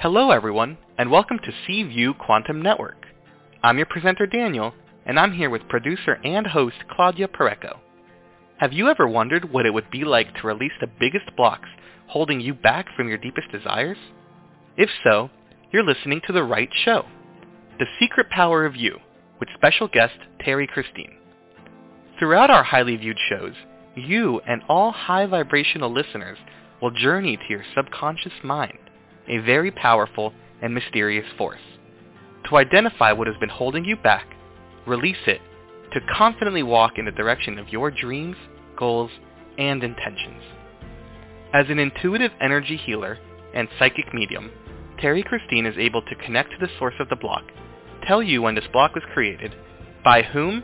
Hello everyone, and welcome to C View Quantum Network. I'm your presenter Daniel, and I'm here with producer and host Claudia Pureco. Have you ever wondered what it would be like to release the biggest blocks holding you back from your deepest desires? If so, you're listening to the right show. The Secret Power of You, with special guest Terrie Christine. Throughout our highly viewed shows, you and all high vibrational listeners will journey to your subconscious mind a very powerful and mysterious force. To identify what has been holding you back, release it, to confidently walk in the direction of your dreams, goals, and intentions. As an intuitive energy healer and psychic medium, Terrie Christine is able to connect to the source of the block, tell you when this block was created, by whom,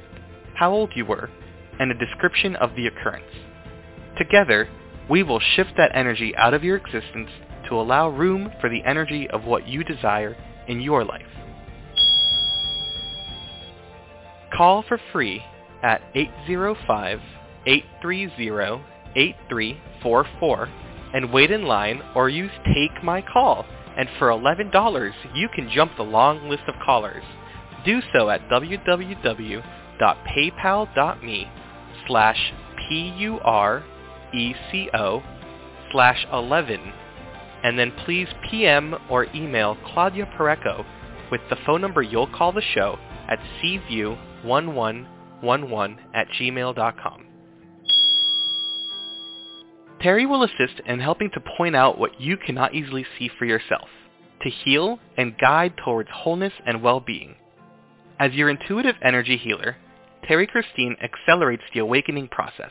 how old you were, and a description of the occurrence. Together, we will shift that energy out of your existence to allow room for the energy of what you desire in your life. Call for free at 805-830-8344 and wait in line or use Take My Call. And for $11, you can jump the long list of callers. Do so at www.paypal.me slash P-U-R-E-C-O slash 11 and then please PM or email Claudia Pureco with the phone number you'll call the show at cview1111 at gmail.com. Terrie will assist in helping to point out what you cannot easily see for yourself, to heal and guide towards wholeness and well-being. As your intuitive energy healer, Terrie Christine accelerates the awakening process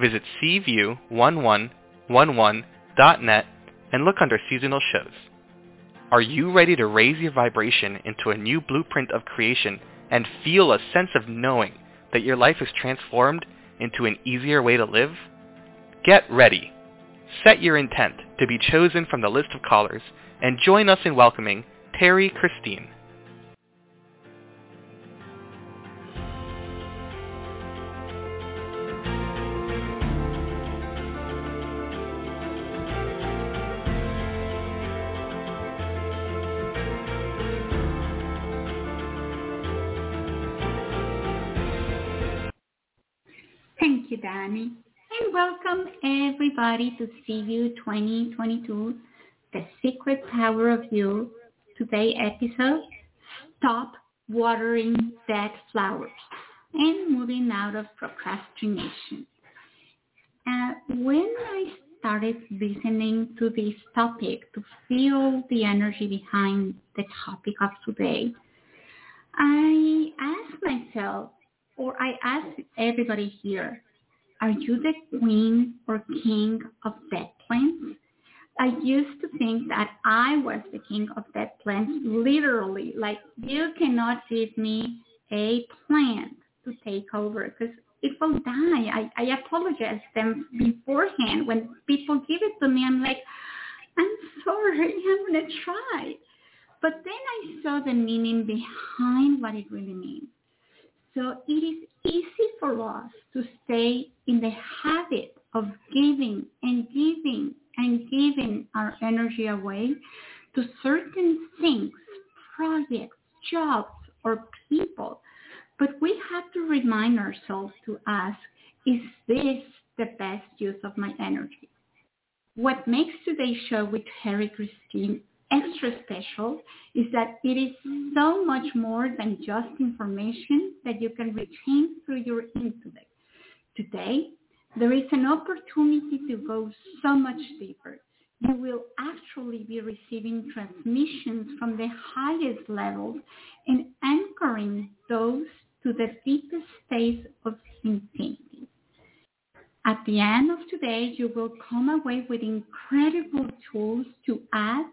visit cview1111.net and look under seasonal shows. Are you ready to raise your vibration into a new blueprint of creation and feel a sense of knowing that your life is transformed into an easier way to live? Get ready. Set your intent to be chosen from the list of callers and join us in welcoming Terrie Christine. Danny. And welcome everybody to C View 2022, The Secret Power of You. Today episode, Stop Watering Dead Flowers and Moving Out of Procrastination. Uh, when I started listening to this topic to feel the energy behind the topic of today, I asked myself, or I ask everybody here, are you the queen or king of dead plants? I used to think that I was the king of dead plants, literally. Like you cannot give me a plant to take over because it will die. I, I apologize them beforehand. When people give it to me, I'm like, I'm sorry, I'm going to try. But then I saw the meaning behind what it really means. So it is easy for us to stay in the habit of giving and giving and giving our energy away to certain things, projects, jobs, or people. But we have to remind ourselves to ask, is this the best use of my energy? What makes today's show with Terrie Christine extra special is that it is so much more than just information that you can retain through your intellect. Today, there is an opportunity to go so much deeper. You will actually be receiving transmissions from the highest levels and anchoring those to the deepest states of infinity. At the end of today, you will come away with incredible tools to add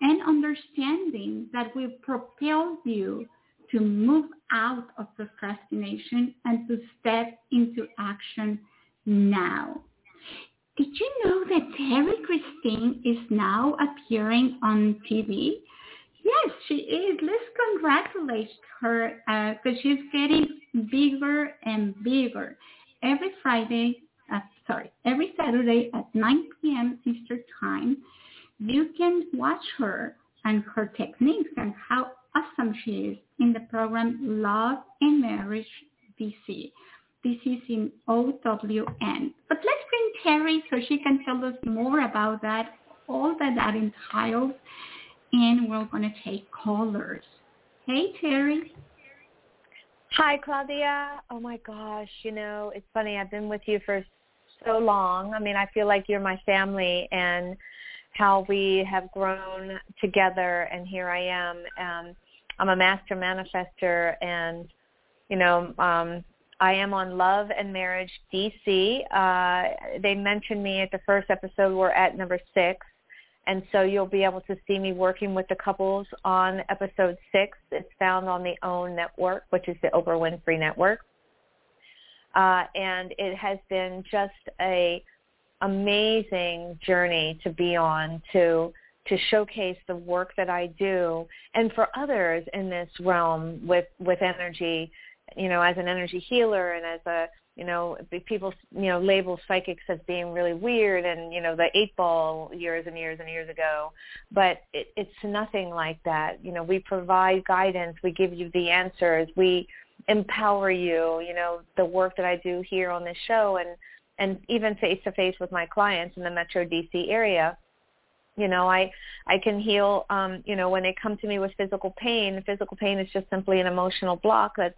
and understanding that will propel you to move out of procrastination and to step into action now. Did you know that Terrie Christine is now appearing on TV? Yes, she is. Let's congratulate her because uh, she's getting bigger and bigger. Every Friday, uh, sorry, every Saturday at 9 p.m. Eastern Time, you can watch her and her techniques and how awesome she is in the program Love and Marriage DC. This is in OWN. But let's bring Terrie so she can tell us more about that, all that that entails, and we're going to take callers. Hey, Terrie. Hi, Claudia. Oh my gosh, you know, it's funny. I've been with you for so long. I mean, I feel like you're my family and how we have grown together and here I am. Um, I'm a master manifester and, you know, um, I am on Love and Marriage DC. Uh, they mentioned me at the first episode. We're at number six. And so you'll be able to see me working with the couples on episode six. It's found on the OWN network, which is the Oprah Winfrey Network. Uh, and it has been just a amazing journey to be on to to showcase the work that I do and for others in this realm with with energy you know, as an energy healer and as a, you know, people, you know, label psychics as being really weird and, you know, the eight ball years and years and years ago. But it, it's nothing like that. You know, we provide guidance. We give you the answers. We empower you, you know, the work that I do here on this show and, and even face to face with my clients in the Metro DC area you know i i can heal um you know when they come to me with physical pain physical pain is just simply an emotional block that's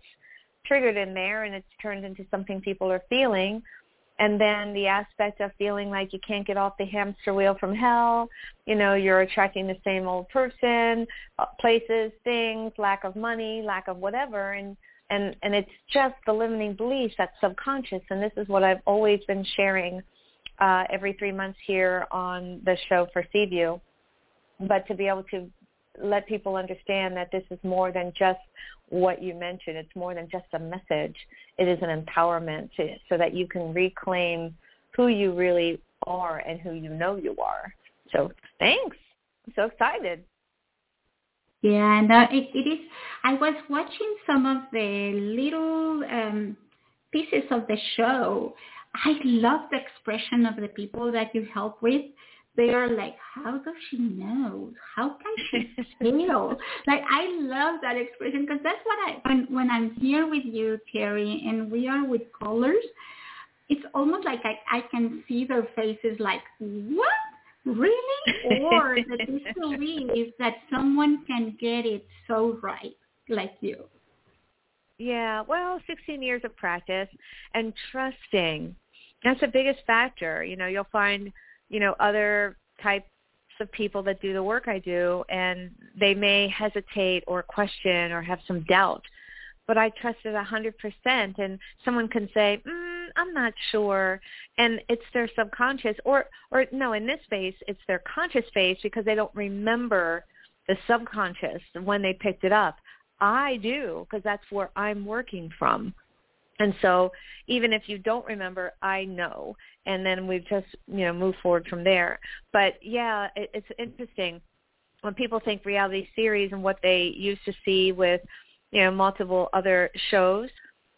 triggered in there and it's turned into something people are feeling. And then the aspect of feeling like you can't get off the hamster wheel from hell you know you're attracting the same old person uh, places things lack of money lack of whatever and and and it's just the limiting beliefs that's subconscious and this is what i've always been sharing uh every three months here on the show for C View but to be able to let people understand that this is more than just what you mentioned. It's more than just a message. It is an empowerment to, so that you can reclaim who you really are and who you know you are. So thanks. I'm so excited. Yeah, and uh, it, it is. I was watching some of the little um, pieces of the show. I love the expression of the people that you help with they are like, how does she know? How can she feel? like I love that expression because that's what I when when I'm here with you, Terrie, and we are with colors. It's almost like I, I can see their faces like, what? Really? Or the disbelief that someone can get it so right like you. Yeah, well, 16 years of practice and trusting. That's the biggest factor. You know, you'll find you know, other types of people that do the work I do and they may hesitate or question or have some doubt. But I trust it a hundred percent and someone can say, mm, I'm not sure and it's their subconscious or or no, in this space it's their conscious space because they don't remember the subconscious when they picked it up. I do because that's where I'm working from. And so even if you don't remember, I know. And then we've just, you know, move forward from there. But yeah, it, it's interesting when people think reality series and what they used to see with, you know, multiple other shows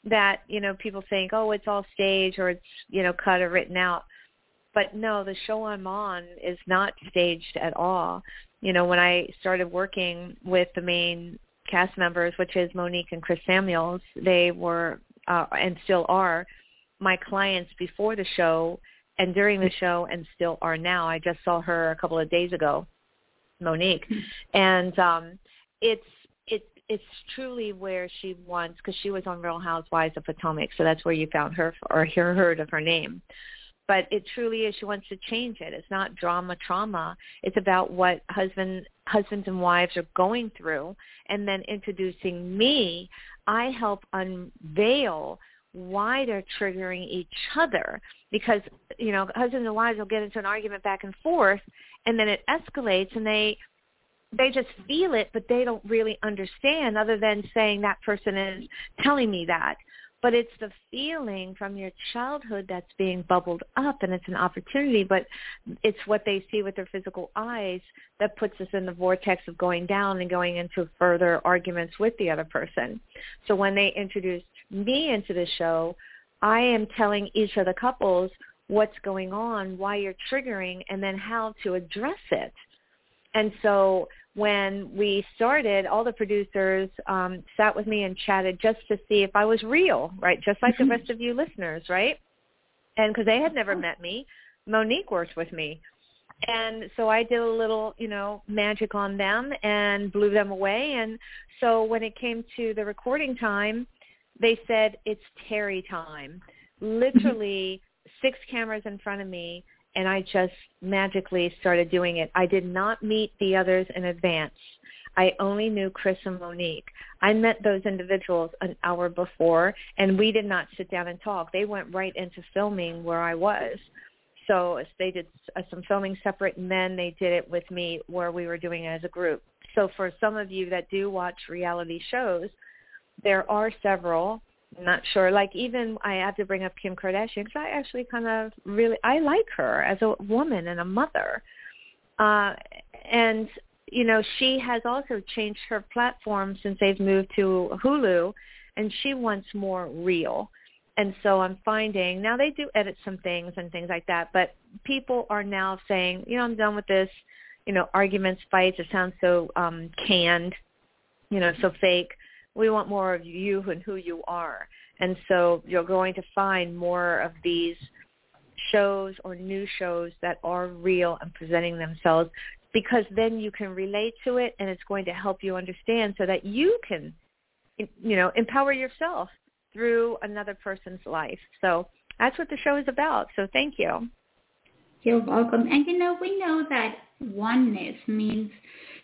that, you know, people think, oh, it's all staged or it's, you know, cut or written out. But no, the show I'm on is not staged at all. You know, when I started working with the main cast members, which is Monique and Chris Samuels, they were uh, and still are my clients before the show and during the show and still are now. I just saw her a couple of days ago, Monique, hmm. and um, it's it it's truly where she wants because she was on Real Housewives of Potomac, so that's where you found her or hear heard of her name. But it truly is. She wants to change it. It's not drama trauma. It's about what husband husbands and wives are going through, and then introducing me I help unveil why they're triggering each other because you know husbands and wives will get into an argument back and forth and then it escalates and they they just feel it, but they don't really understand other than saying that person is telling me that. But it's the feeling from your childhood that's being bubbled up and it's an opportunity, but it's what they see with their physical eyes that puts us in the vortex of going down and going into further arguments with the other person. So when they introduced me into the show, I am telling each of the couples what's going on, why you're triggering, and then how to address it. And so when we started, all the producers um, sat with me and chatted just to see if I was real, right? Just like the mm-hmm. rest of you listeners, right? And because they had never met me, Monique worked with me. And so I did a little, you know, magic on them and blew them away. And so when it came to the recording time, they said, it's Terrie time. Literally six cameras in front of me and I just magically started doing it. I did not meet the others in advance. I only knew Chris and Monique. I met those individuals an hour before, and we did not sit down and talk. They went right into filming where I was. So they did uh, some filming separate, and then they did it with me where we were doing it as a group. So for some of you that do watch reality shows, there are several not sure. Like even I have to bring up Kim Kardashian because I actually kind of really I like her as a woman and a mother, uh, and you know she has also changed her platform since they've moved to Hulu, and she wants more real. And so I'm finding now they do edit some things and things like that, but people are now saying, you know, I'm done with this, you know, arguments, fights. It sounds so um, canned, you know, so fake we want more of you and who you are. And so you're going to find more of these shows or new shows that are real and presenting themselves because then you can relate to it and it's going to help you understand so that you can you know empower yourself through another person's life. So that's what the show is about. So thank you. You're welcome. And you know we know that oneness means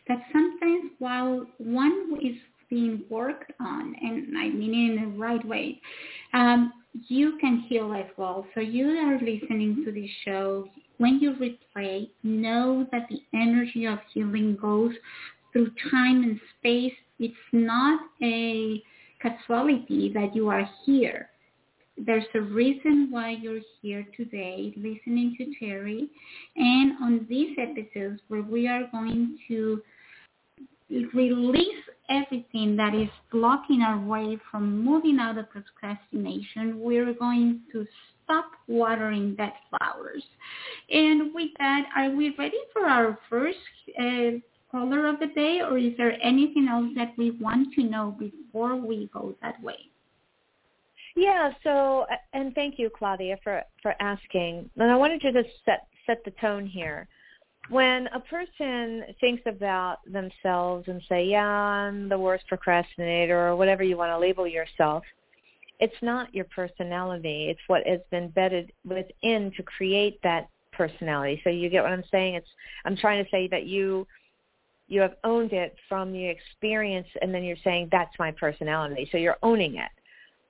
that sometimes while one is being worked on, and I mean it in the right way, um, you can heal as well. So you are listening to this show. When you replay, know that the energy of healing goes through time and space. It's not a casualty that you are here. There's a reason why you're here today listening to Terrie. And on these episodes where we are going to release everything that is blocking our way from moving out of procrastination, we're going to stop watering dead flowers. And with that, are we ready for our first uh, caller of the day, or is there anything else that we want to know before we go that way? Yeah, so and thank you, Claudia, for for asking. And I wanted to just set set the tone here when a person thinks about themselves and say, yeah, I'm the worst procrastinator or whatever you want to label yourself, it's not your personality. It's what has been bedded within to create that personality. So you get what I'm saying? It's I'm trying to say that you you have owned it from the experience and then you're saying that's my personality. So you're owning it.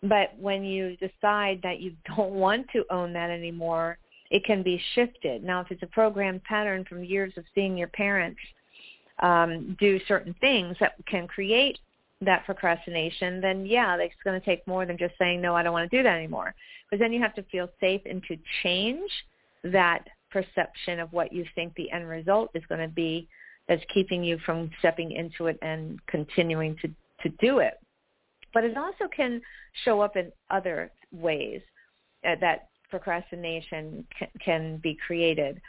But when you decide that you don't want to own that anymore, it can be shifted. Now, if it's a programmed pattern from years of seeing your parents um, do certain things that can create that procrastination, then yeah, it's going to take more than just saying, no, I don't want to do that anymore. Because then you have to feel safe and to change that perception of what you think the end result is going to be that's keeping you from stepping into it and continuing to, to do it. But it also can show up in other ways uh, that procrastination can, can be created,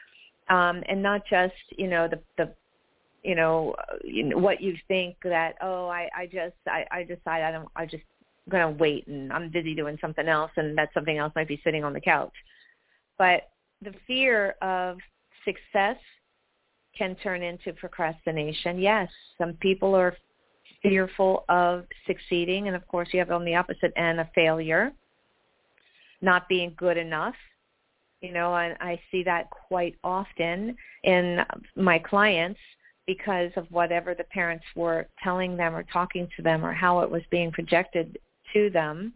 um, and not just you know the the you know, you know what you think that oh I I just I I decide I don't I just to wait and I'm busy doing something else and that something else might be sitting on the couch. But the fear of success can turn into procrastination. Yes, some people are fearful of succeeding and of course you have on the opposite end a failure not being good enough. You know, and I see that quite often in my clients because of whatever the parents were telling them or talking to them or how it was being projected to them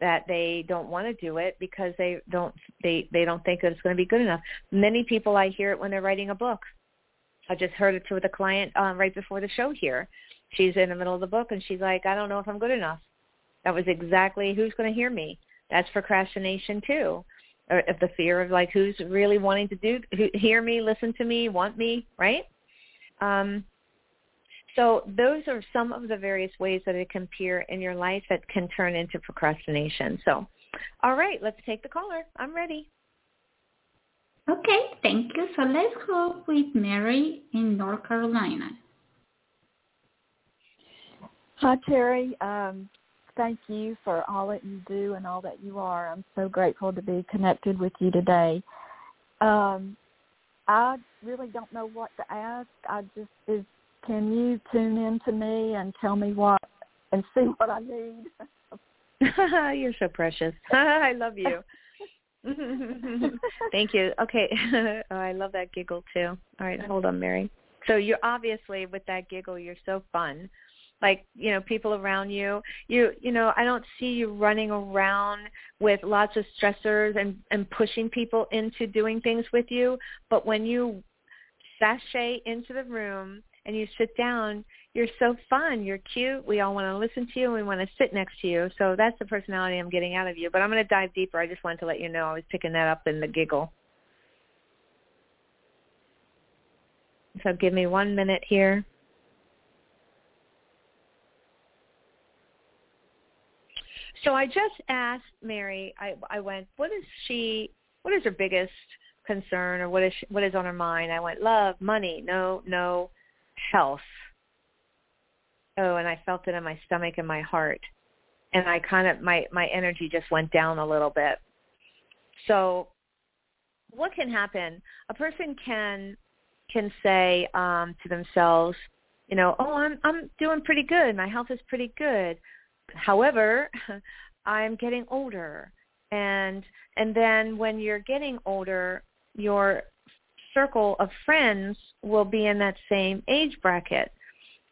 that they don't want to do it because they don't they they don't think that it's going to be good enough. Many people I hear it when they're writing a book. I just heard it with a client um, right before the show here. She's in the middle of the book and she's like, I don't know if I'm good enough. That was exactly who's going to hear me. That's procrastination too, or the fear of like who's really wanting to do who, hear me, listen to me, want me, right? Um, so those are some of the various ways that it can appear in your life that can turn into procrastination. So, all right, let's take the caller. I'm ready. Okay, thank you. So let's go with Mary in North Carolina. Hi, Terrie. Um, thank you for all that you do and all that you are. I'm so grateful to be connected with you today. Um, I really don't know what to ask. I just is can you tune in to me and tell me what and see what I need? You're so precious. I love you. Thank you. Okay. oh, I love that giggle too. All right, hold on, Mary. So you're obviously with that giggle, you're so fun. Like, you know, people around you, you you know, I don't see you running around with lots of stressors and and pushing people into doing things with you, but when you sashay into the room and you sit down, you're so fun. You're cute. We all want to listen to you and we want to sit next to you. So that's the personality I'm getting out of you. But I'm going to dive deeper. I just wanted to let you know I was picking that up in the giggle. So give me one minute here. So I just asked Mary. I I went. What is she? What is her biggest concern, or what is she, what is on her mind? I went love, money. No, no health. Oh, and I felt it in my stomach and my heart. And I kind of my my energy just went down a little bit. So what can happen? A person can can say um to themselves, you know, "Oh, I'm I'm doing pretty good. My health is pretty good." However, I'm getting older. And and then when you're getting older, your circle of friends will be in that same age bracket.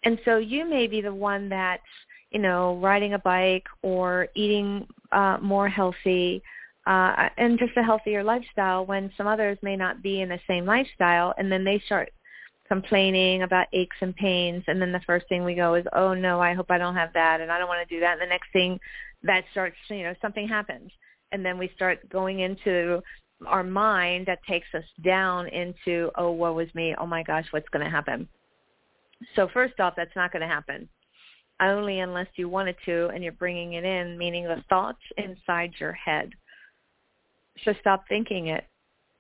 And so you may be the one that's, you know, riding a bike or eating uh, more healthy uh, and just a healthier lifestyle when some others may not be in the same lifestyle and then they start complaining about aches and pains and then the first thing we go is, oh no, I hope I don't have that and I don't want to do that. And the next thing that starts, you know, something happens. And then we start going into our mind that takes us down into, oh, woe is me. Oh my gosh, what's going to happen? So first off, that's not going to happen. Only unless you wanted to and you're bringing it in, meaning the thoughts inside your head. So stop thinking it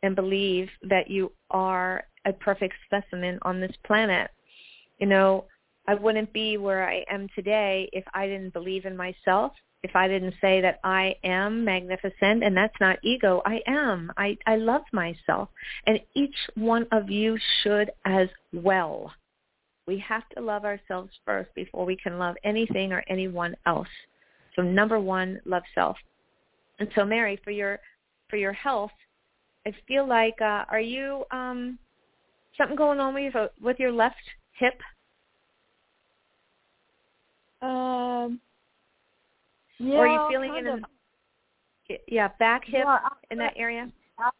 and believe that you are a perfect specimen on this planet. You know, I wouldn't be where I am today if I didn't believe in myself if I didn't say that I am magnificent and that's not ego, I am. I, I love myself. And each one of you should as well. We have to love ourselves first before we can love anything or anyone else. So number one, love self. And so Mary, for your for your health, I feel like uh, are you um something going on with your with your left hip? Um yeah, or are you feeling it in the, yeah back hip yeah, in that area? I,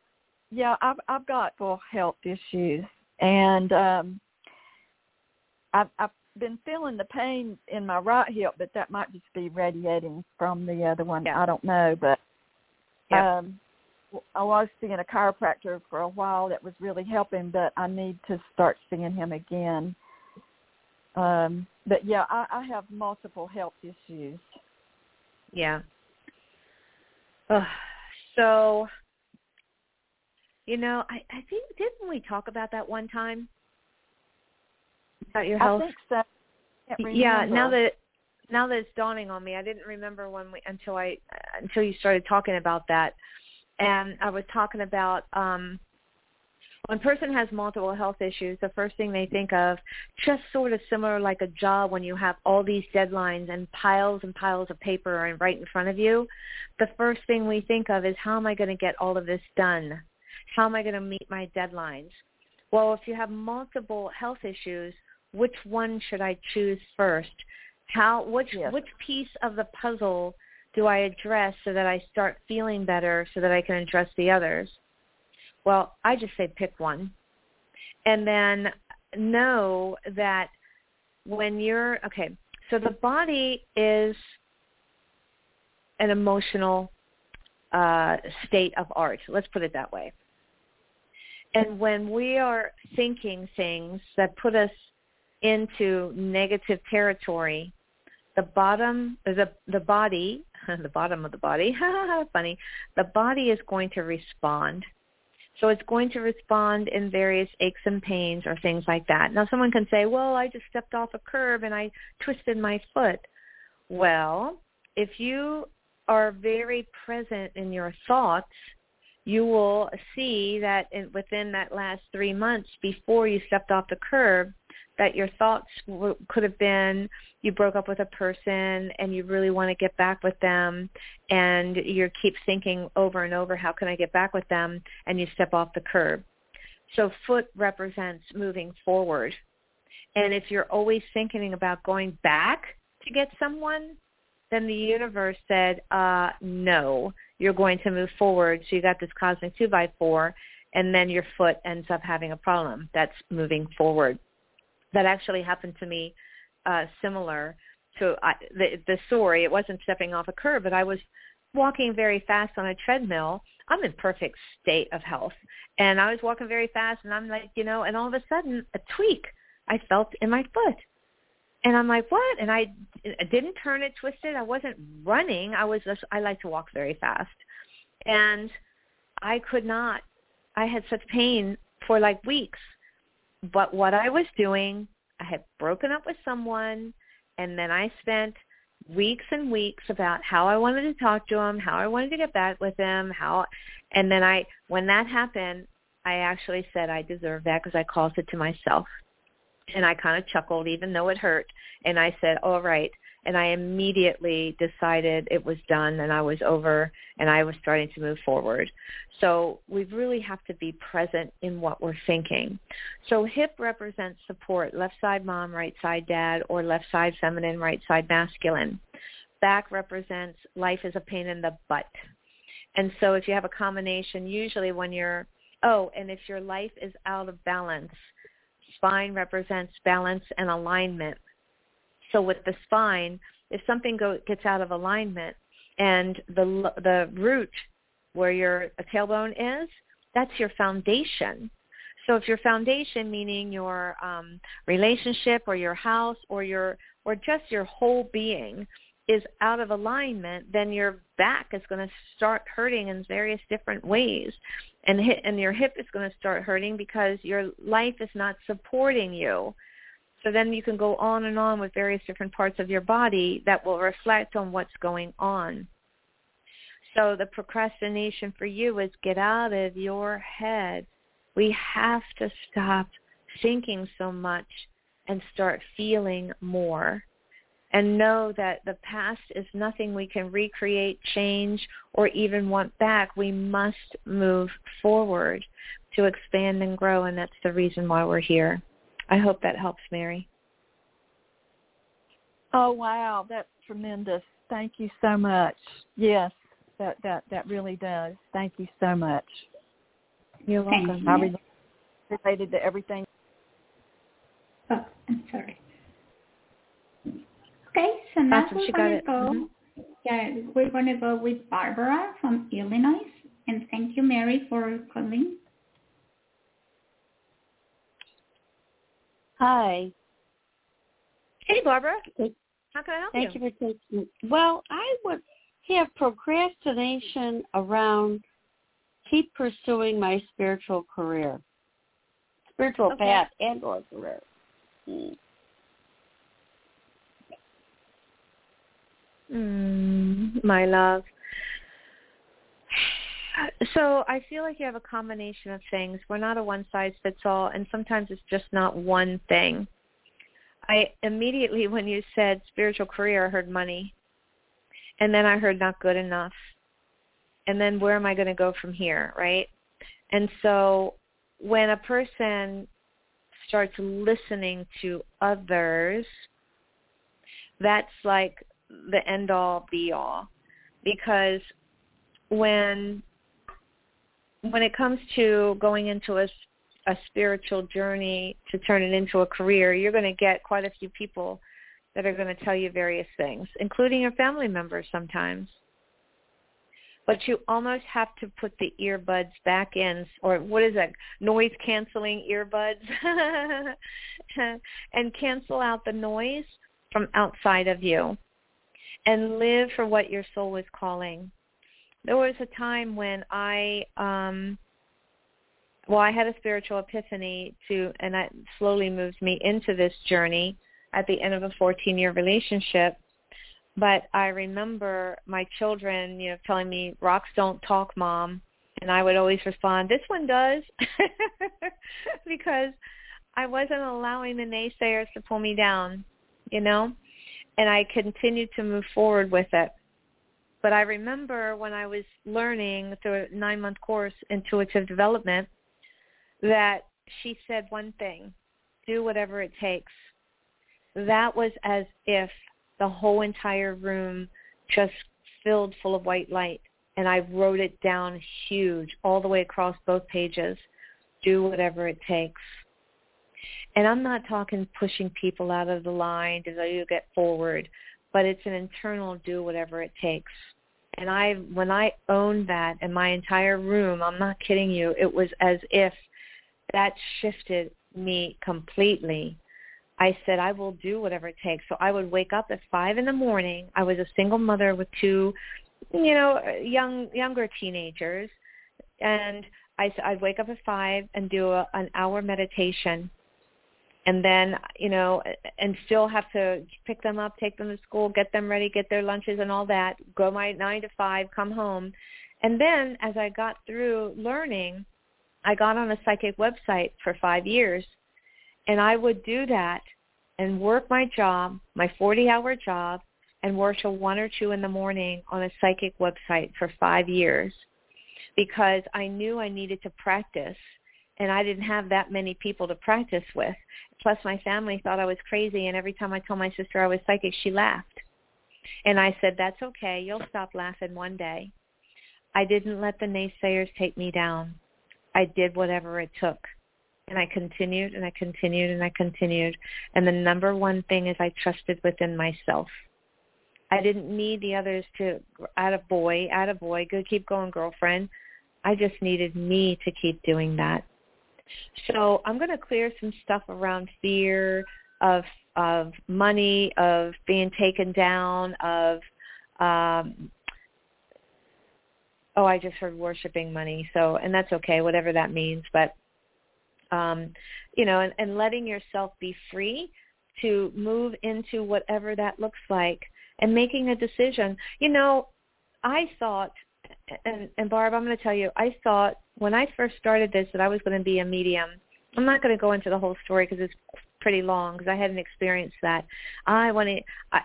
yeah, I've I've got full health issues, and um, I've I've been feeling the pain in my right hip, but that might just be radiating from the other one. Yeah. I don't know, but yep. um, I was seeing a chiropractor for a while that was really helping, but I need to start seeing him again. Um, but yeah, I, I have multiple health issues. Yeah. Uh, so, you know, I, I think didn't we talk about that one time about your health? I think so. Yeah. Now that now that it's dawning on me, I didn't remember when we until I until you started talking about that, and I was talking about um when a person has multiple health issues, the first thing they think of, just sort of similar like a job when you have all these deadlines and piles and piles of paper and right in front of you, the first thing we think of is how am I going to get all of this done? How am I going to meet my deadlines? Well, if you have multiple health issues, which one should I choose first? How which yes. which piece of the puzzle do I address so that I start feeling better so that I can address the others? Well, I just say pick one. And then know that when you're okay, so the body is an emotional uh, state of art. Let's put it that way. And when we are thinking things that put us into negative territory, the bottom, the the body, the bottom of the body, funny, the body is going to respond. So it's going to respond in various aches and pains or things like that. Now someone can say, well, I just stepped off a curb and I twisted my foot. Well, if you are very present in your thoughts, you will see that in, within that last three months before you stepped off the curb, that your thoughts w- could have been you broke up with a person and you really want to get back with them and you keep thinking over and over how can I get back with them and you step off the curb. So foot represents moving forward. And if you're always thinking about going back to get someone, then the universe said, uh, no, you're going to move forward. So you got this cosmic two by four, and then your foot ends up having a problem. That's moving forward. That actually happened to me uh, similar to I, the, the story. It wasn't stepping off a curb, but I was walking very fast on a treadmill. I'm in perfect state of health. And I was walking very fast and I'm like, you know, and all of a sudden a tweak I felt in my foot. And I'm like, what? And I, I didn't turn it twisted. I wasn't running. I was just, I like to walk very fast. And I could not, I had such pain for like weeks. But what I was doing, I had broken up with someone and then I spent weeks and weeks about how I wanted to talk to him, how I wanted to get back with him, how, and then I, when that happened, I actually said I deserve that because I caused it to myself and I kind of chuckled even though it hurt and I said, "All right." And I immediately decided it was done and I was over and I was starting to move forward. So we really have to be present in what we're thinking. So hip represents support, left side mom, right side dad, or left side feminine, right side masculine. Back represents life is a pain in the butt. And so if you have a combination, usually when you're, oh, and if your life is out of balance, spine represents balance and alignment. So with the spine, if something go, gets out of alignment and the the root where your tailbone is, that's your foundation. So if your foundation, meaning your um, relationship or your house or your or just your whole being, is out of alignment, then your back is going to start hurting in various different ways. And, hit, and your hip is going to start hurting because your life is not supporting you. So then you can go on and on with various different parts of your body that will reflect on what's going on. So the procrastination for you is get out of your head. We have to stop thinking so much and start feeling more and know that the past is nothing we can recreate, change, or even want back. We must move forward to expand and grow, and that's the reason why we're here. I hope that helps, Mary. Oh wow, that's tremendous. Thank you so much. Yes, that that that really does. Thank you so much. You're welcome. Thank you. related to everything. Oh, I'm sorry. Okay, so now awesome. we're gonna go. Mm-hmm. Yeah, we're gonna go with Barbara from Illinois, and thank you, Mary, for calling. Hi. Hey, Barbara. How can I help Thank you? Thank you for taking. Well, I would have procrastination around keep pursuing my spiritual career, spiritual Okay. path, and or career. Mm. Mm, my love. So I feel like you have a combination of things. We're not a one size fits all, and sometimes it's just not one thing. I immediately, when you said spiritual career, I heard money, and then I heard not good enough, and then where am I going to go from here, right? And so when a person starts listening to others, that's like the end all be all because when when it comes to going into a a spiritual journey to turn it into a career, you're going to get quite a few people that are going to tell you various things, including your family members sometimes. But you almost have to put the earbuds back in, or what is that, noise canceling earbuds, and cancel out the noise from outside of you and live for what your soul is calling. There was a time when I um well, I had a spiritual epiphany to, and that slowly moved me into this journey at the end of a 14-year relationship. But I remember my children, you know, telling me, "Rocks don't talk, mom," and I would always respond, "This one does," because I wasn't allowing the naysayers to pull me down, you know, and I continued to move forward with it. But I remember when I was learning through a nine-month course, intuitive development that she said one thing, do whatever it takes. That was as if the whole entire room just filled full of white light. And I wrote it down huge all the way across both pages. Do whatever it takes. And I'm not talking pushing people out of the line to you get forward, but it's an internal do whatever it takes. And I, when I owned that in my entire room, I'm not kidding you, it was as if that shifted me completely. I said, I will do whatever it takes. So I would wake up at five in the morning. I was a single mother with two, you know, young younger teenagers, and I I'd wake up at five and do a, an hour meditation, and then you know, and still have to pick them up, take them to school, get them ready, get their lunches and all that. Go my nine to five, come home, and then as I got through learning, I got on a psychic website for five years, and I would do that and work my job, my 40-hour job, and work till 1 or 2 in the morning on a psychic website for five years because I knew I needed to practice, and I didn't have that many people to practice with. Plus, my family thought I was crazy, and every time I told my sister I was psychic, she laughed. And I said, that's okay. You'll stop laughing one day. I didn't let the naysayers take me down. I did whatever it took. And I continued and I continued and I continued. And the number one thing is I trusted within myself. I didn't need the others to add a boy, add a boy, good keep going girlfriend. I just needed me to keep doing that. So I'm going to clear some stuff around fear of of money, of being taken down, of um, oh, I just heard worshiping money. So, and that's okay, whatever that means. But, um, you know, and, and letting yourself be free to move into whatever that looks like and making a decision. You know, I thought, and, and Barb, I'm going to tell you, I thought when I first started this that I was going to be a medium. I'm not going to go into the whole story because it's pretty long because I hadn't experienced that. I want to.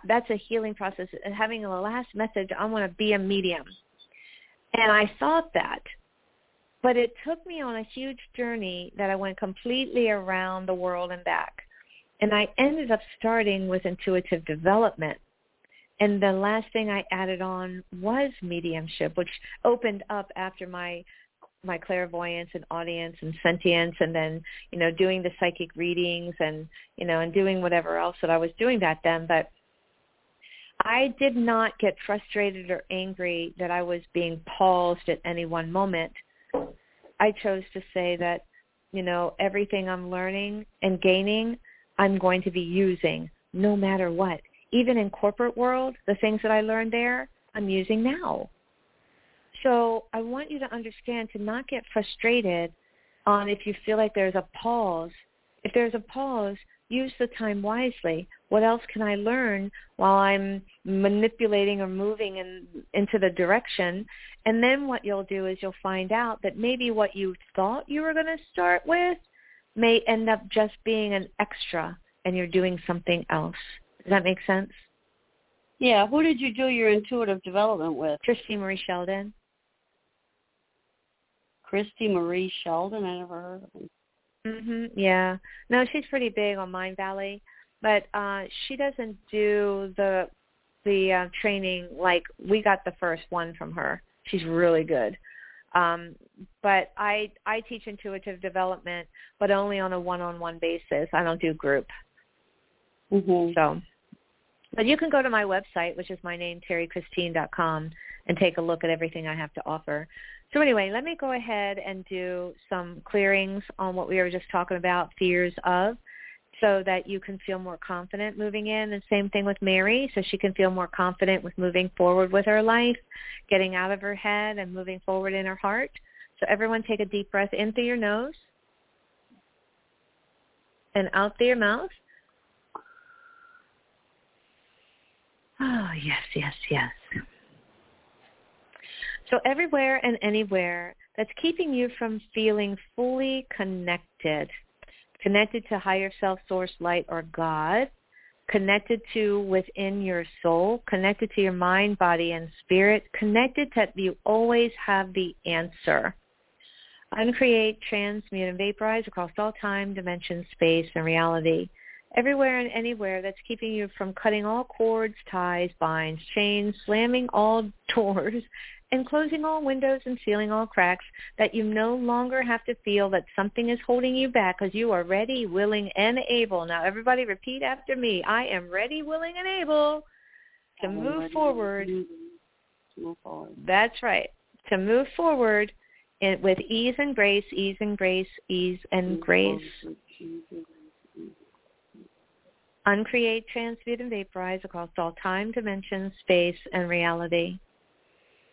That's a healing process. And having a last message, I want to be a medium. And I thought that. But it took me on a huge journey that I went completely around the world and back. And I ended up starting with intuitive development. And the last thing I added on was mediumship, which opened up after my my clairvoyance and audience and sentience and then, you know, doing the psychic readings and, you know, and doing whatever else that I was doing that then. But I did not get frustrated or angry that I was being paused at any one moment. I chose to say that, you know, everything I'm learning and gaining, I'm going to be using no matter what. Even in corporate world, the things that I learned there, I'm using now. So I want you to understand to not get frustrated on if you feel like there's a pause. If there's a pause, use the time wisely. What else can I learn while I'm manipulating or moving in, into the direction? And then what you'll do is you'll find out that maybe what you thought you were going to start with may end up just being an extra and you're doing something else. Does that make sense? Yeah. Who did you do your intuitive development with? Christie Marie Sheldon. Christie Marie Sheldon? I never heard of him. Mhm. Yeah. No, she's pretty big on Mindvalley, but uh she doesn't do the the uh, training like we got the first one from her. She's really good. Um, but I I teach intuitive development, but only on a one-on-one basis. I don't do group. Mm-hmm. So, but you can go to my website, which is my name, terriechristine.com, and take a look at everything I have to offer. So anyway, let me go ahead and do some clearings on what we were just talking about, fears of, so that you can feel more confident moving in. And same thing with Mary, so she can feel more confident with moving forward with her life, getting out of her head and moving forward in her heart. So everyone take a deep breath in through your nose and out through your mouth. Oh, yes, yes, yes. So everywhere and anywhere that's keeping you from feeling fully connected, connected to higher self, source, light, or God, connected to within your soul, connected to your mind, body, and spirit, connected that you always have the answer. Uncreate, transmute, and vaporize across all time, dimension, space, and reality. Everywhere and anywhere that's keeping you from cutting all cords, ties, binds, chains, slamming all doors, and closing all windows and sealing all cracks, that you no longer have to feel that something is holding you back because you are ready, willing, and able. Now everybody repeat after me. I am ready, willing, and able to move forward. Move forward. That's right. To move forward in, with ease and grace, ease and grace, ease and grace. Uncreate, transmute, and vaporize across all time, dimension, space, and reality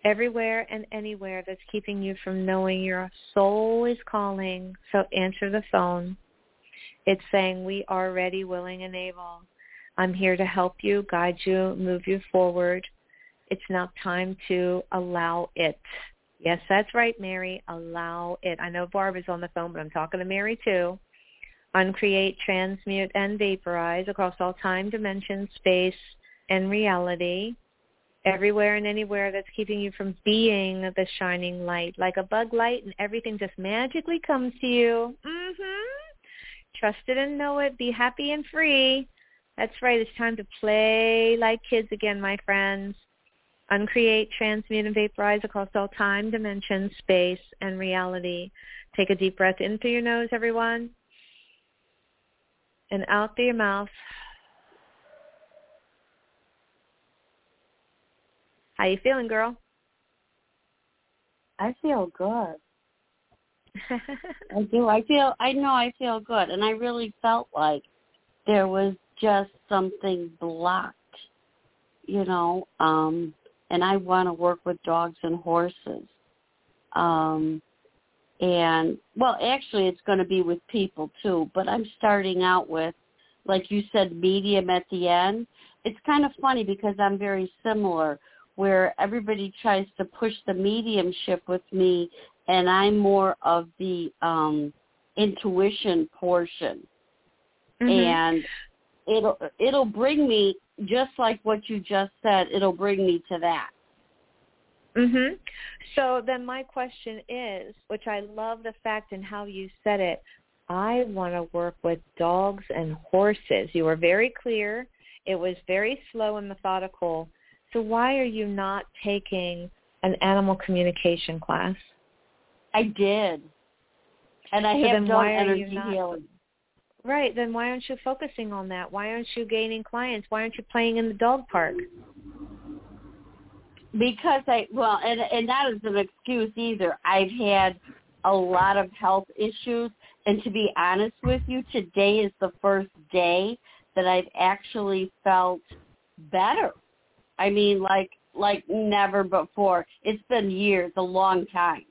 everywhere and anywhere that's keeping you from knowing your soul is calling. So answer the phone. It's saying, we are ready, willing, and able. I'm here to help you, guide you, move you forward. It's now time to allow it. Yes, that's right, Mary. Allow it. I know Barbara's on the phone, but I'm talking to Mary too. Uncreate, transmute, and vaporize across all time, dimension, space, and reality everywhere and anywhere that's keeping you from being the shining light, like a bug light, and everything just magically comes to you. Mhm. Trust it and know it. Be happy and free. That's right. It's time to play like kids again, my friends. Uncreate, transmute, and vaporize across all time, dimension, space, and reality. Take a deep breath in through your nose, everyone, and out through your mouth. How you feeling, girl? I feel good. I do. I feel. I know. I feel good, and I really felt like there was just something blocked, you know. Um, and I want to work with dogs and horses. Um, and well, actually, it's going to be with people too. But I'm starting out with, like you said, medium at the end. It's kind of funny because I'm very similar where everybody tries to push the mediumship with me and I'm more of the um intuition portion. Mm-hmm. And it'll it'll bring me just like what you just said, it'll bring me to that. Mhm. So then my question is, which I love the fact and how you said it, I want to work with dogs and horses. You were very clear. It was very slow and methodical so why are you not taking an animal communication class? I did. And I so have then done why are energy not, healing. Right, then why aren't you focusing on that? Why aren't you gaining clients? Why aren't you playing in the dog park? Because I well, and and that is an excuse either. I've had a lot of health issues, and to be honest with you, today is the first day that I've actually felt better. I mean, like like never before. It's been years, a long time.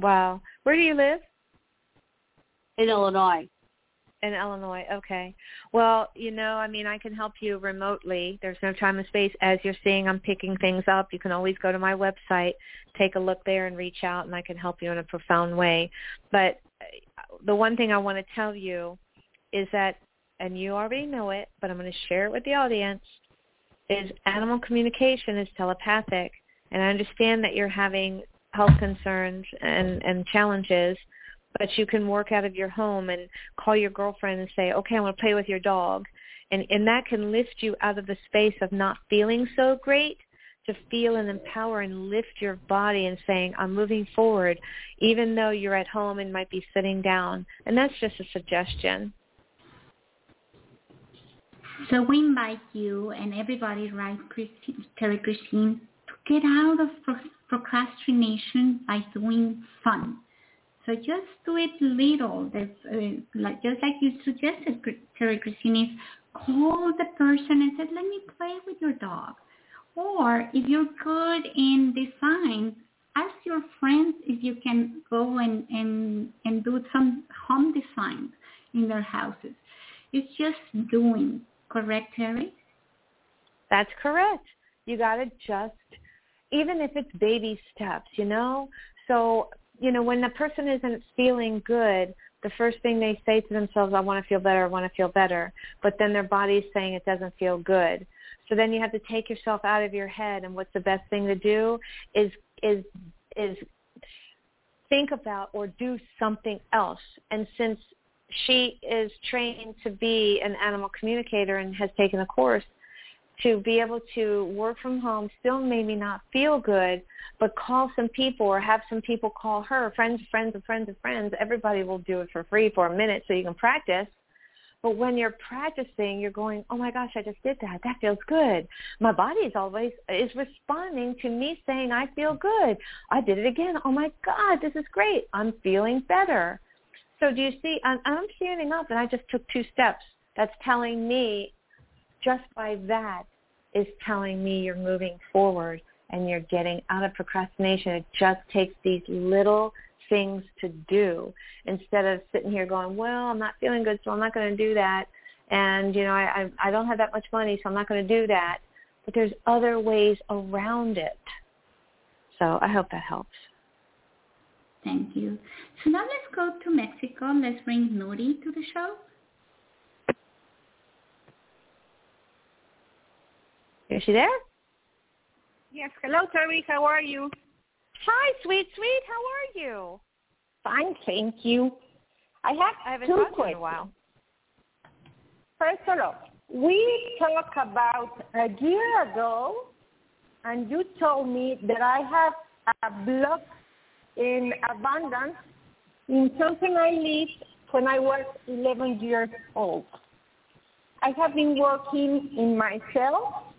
Wow. Where do you live? In Illinois. In Illinois. Okay. Well, you know, I mean, I can help you remotely. There's no time and space. As you're seeing, I'm picking things up. You can always go to my website, take a look there, and reach out, and I can help you in a profound way. But uh, the one thing I want to tell you is that, and you already know it, but I'm going to share it with the audience is animal communication is telepathic. And I understand that you're having health concerns and, and challenges, but you can work out of your home and call your girlfriend and say, okay, I want to play with your dog. And, and that can lift you out of the space of not feeling so great to feel and empower and lift your body and saying, I'm moving forward, even though you're at home and might be sitting down. And that's just a suggestion. So we invite you and everybody, right, Christine, Terrie Christine, to get out of procrastination by doing fun. So just do it little. That's, uh, like, just like you suggested, Terrie Christine, is call the person and say, let me play with your dog. Or if you're good in design, ask your friends if you can go and, and, and do some home design in their houses. It's just doing. Correct, Terrie? That's correct. You got to just, even if it's baby steps, you know? So, you know, when the person isn't feeling good, the first thing they say to themselves, I want to feel better, I want to feel better. But then their body's saying it doesn't feel good. So then you have to take yourself out of your head and what's the best thing to do is is is think about or do something else. And since she is trained to be an animal communicator and has taken a course to be able to work from home, still maybe not feel good, but call some people or have some people call her, friends, friends, and friends of friends. Everybody will do it for free for a minute so you can practice. But when you're practicing, you're going, oh my gosh, I just did that. That feels good. My body is always is responding to me saying I feel good. I did it again. Oh my God, this is great. I'm feeling better. So do you see? I'm, I'm standing up and I just took two steps. That's telling me, just by that, is telling me you're moving forward and you're getting out of procrastination. It just takes these little things to do instead of sitting here going, well, I'm not feeling good, so I'm not going to do that. And, you know, I, I, I don't have that much money, so I'm not going to do that. But there's other ways around it. So I hope that helps. Thank you. So now let's go to Mexico. Let's bring Nuri to the show. Is she there? Yes. Hello, Terrie. How are you? Hi, sweet, sweet. How are you? Fine, thank you. I have I haven't two talked questions. in a while. First of all, we talked about a year ago, and you told me that I have a block in abundance in something I lived when I was 11 years old. I have been working in myself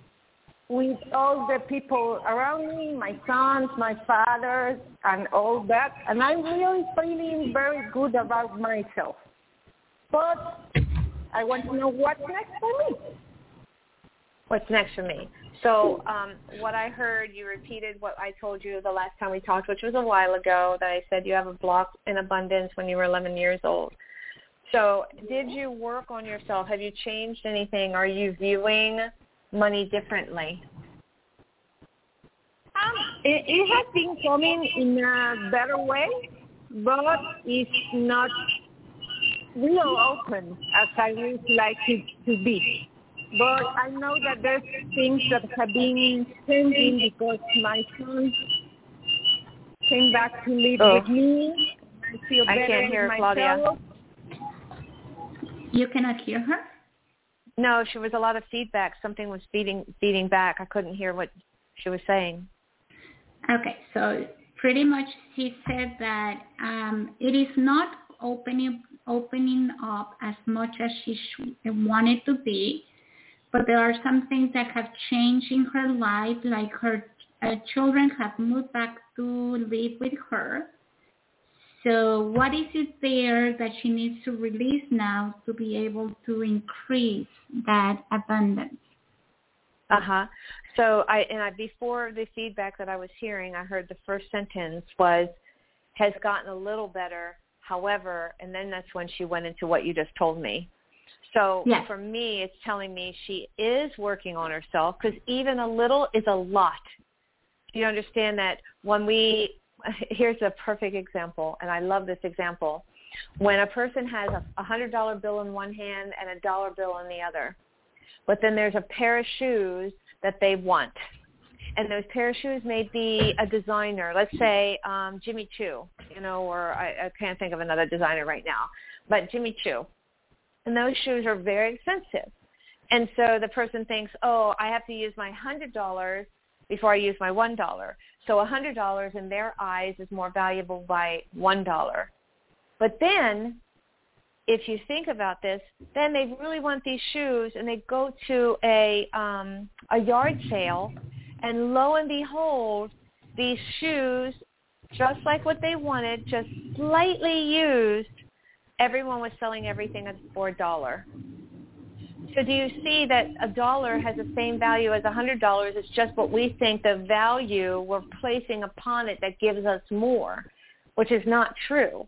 with all the people around me, my sons, my father, and all that. And I'm really feeling very good about myself. But I want to know what's next for me. What's next for me? So um, what I heard, you repeated what I told you the last time we talked, which was a while ago, that I said you have a block in abundance when you were 11 years old. So did you work on yourself? Have you changed anything? Are you viewing money differently? Um, it, it has been coming in a better way, but it's not real open as I would like it to be. But I know that there's things that have been changing because my son came back to live Oh. with me. I feel I better can't hear myself. Claudia. You cannot hear her? No, she was a lot of feedback. Something was feeding feeding back. I couldn't hear what she was saying. Okay, so pretty much she said that um, it is not opening opening up as much as she sh- wanted to be, but there are some things that have changed in her life, like her uh, children have moved back to live with her. So what is it there that she needs to release now to be able to increase that abundance? Uh huh. So I and I before the feedback that I was hearing, I heard the first sentence was has gotten a little better. However, and then that's when she went into what you just told me. So Yes. for me, it's telling me she is working on herself because even a little is a lot. Do you understand that when we here's a perfect example, and I love this example. When a person has a a hundred dollar bill in one hand and a dollar bill in the other, but then there's a pair of shoes that they want. And those pair of shoes may be a designer, let's say um, Jimmy Choo, you know, or I, I can't think of another designer right now, but Jimmy Choo. And those shoes are very expensive. And so the person thinks, oh, I have to use my hundred dollars before I use my one dollar. So a hundred dollars in their eyes is more valuable by one dollar. But then if you think about this, then they really want these shoes and they go to a um a yard sale and lo and behold, these shoes just like what they wanted, just slightly used, everyone was selling everything at four dollar. So do you see that a dollar has the same value as a hundred dollars? It's just what we think the value we're placing upon it that gives us more, which is not true.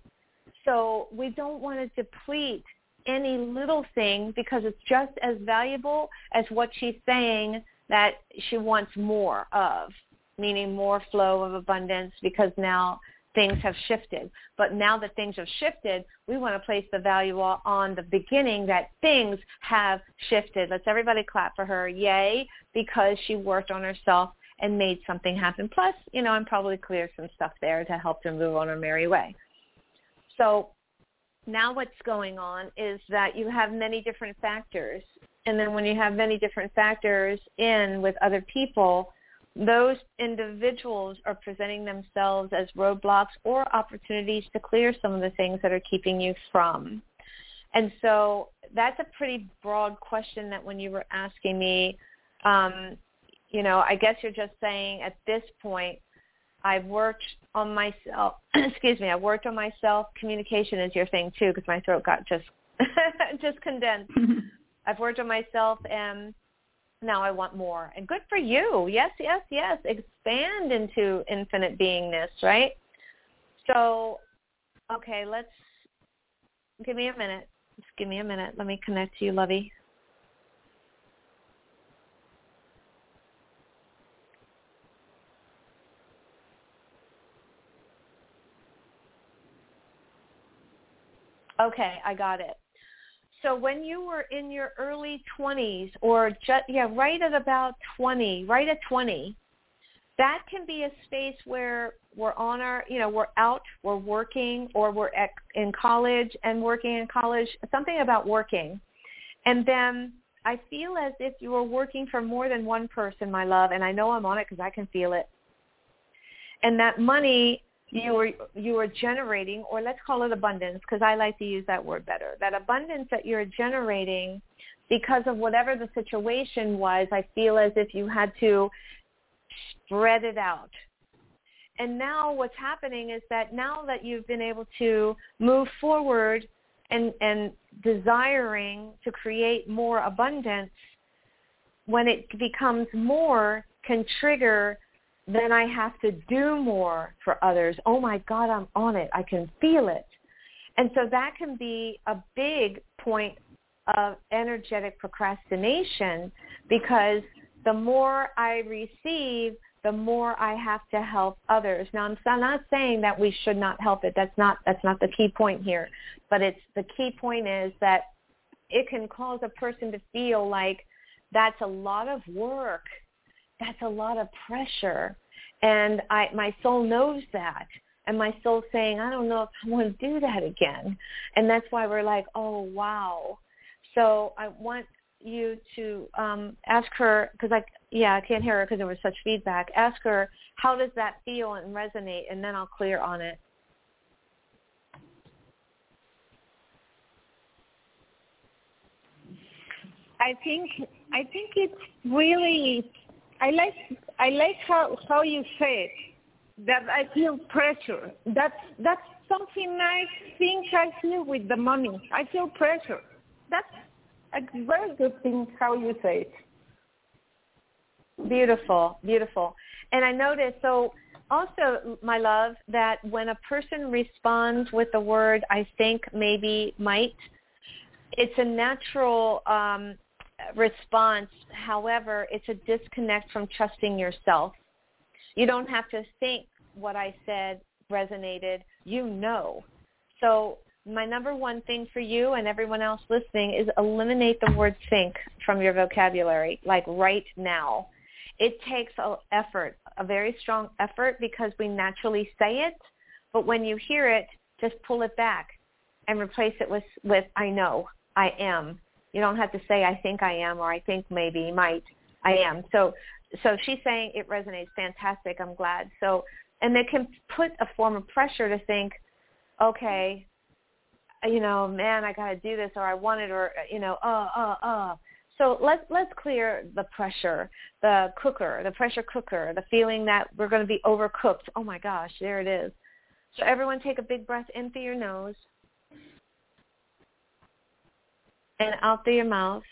So we don't want to deplete any little thing because it's just as valuable as what she's saying that she wants more of, meaning more flow of abundance because now things have shifted. But now that things have shifted, we want to place the value on the beginning that things have shifted. Let's everybody clap for her. Yay, because she worked on herself and made something happen. Plus, you know, I'm probably cleared some stuff there to help her move on her merry way. So now what's going on is that you have many different factors. And then when you have many different factors in with other people, those individuals are presenting themselves as roadblocks or opportunities to clear some of the things that are keeping you from. And so that's a pretty broad question that when you were asking me, um, you know, I guess you're just saying at this point, I've worked on myself. excuse me. I've worked on myself. Communication is your thing too, because my throat got just just condensed. I've worked on myself, and now I want more. And good for you. Yes, yes, yes. Expand into infinite beingness, right? So, okay, let's give me a minute. Just give me a minute. Let me connect to you, Lovey. Okay, I got it. So when you were in your early 20s or just, yeah, right at about 20, right at 20, that can be a space where we're on our, you know, we're out, we're working, or we're at, in college and working in college, something about working. And then I feel as if you were working for more than one person, my love, and I know I'm on it because I can feel it. And that money you are you are generating or let's call it abundance because I like to use that word better. That abundance that you're generating because of whatever the situation was, I feel as if you had to spread it out. And now what's happening is that now that you've been able to move forward and and desiring to create more abundance when it becomes more can trigger then I have to do more for others. Oh my God, I'm on it. I can feel it. And so that can be a big point of energetic procrastination because the more I receive, the more I have to help others. Now I'm not saying that we should not help it. That's not that's not the key point here. But it's the key point is that it can cause a person to feel like that's a lot of work that's a lot of pressure. And I, my soul knows that. And my soul's saying, I don't know if I want to do that again. And that's why we're like, oh, wow. So I want you to um, ask her, because I, yeah, I can't hear her because there was such feedback. Ask her, how does that feel and resonate? And then I'll clear on it. I think I think it's really I like I like how how you say it. That I feel pressure. That's that's something I think I feel with the money. I feel pressure. That's a very good thing how you say it. Beautiful, beautiful. And I noticed so also, my love, that when a person responds with the word I think, maybe, might, it's a natural um, response. However, it's a disconnect from trusting yourself. You don't have to think what I said resonated. You know. So my number one thing for you and everyone else listening is eliminate the word think from your vocabulary, like right now. It takes an effort, a very strong effort because we naturally say it, but when you hear it, just pull it back and replace it with, with I know, I am, you don't have to say I think I am or I think maybe might I am. So so she's saying it resonates. Fantastic. I'm glad. So, and they can put a form of pressure to think, okay, you know, man, I got to do this, or I want it, or you know, uh, uh, uh. So let's let's clear the pressure, the cooker, the pressure cooker, the feeling that we're going to be overcooked. Oh my gosh, there it is. So everyone, take a big breath in through your nose and out through your mouth.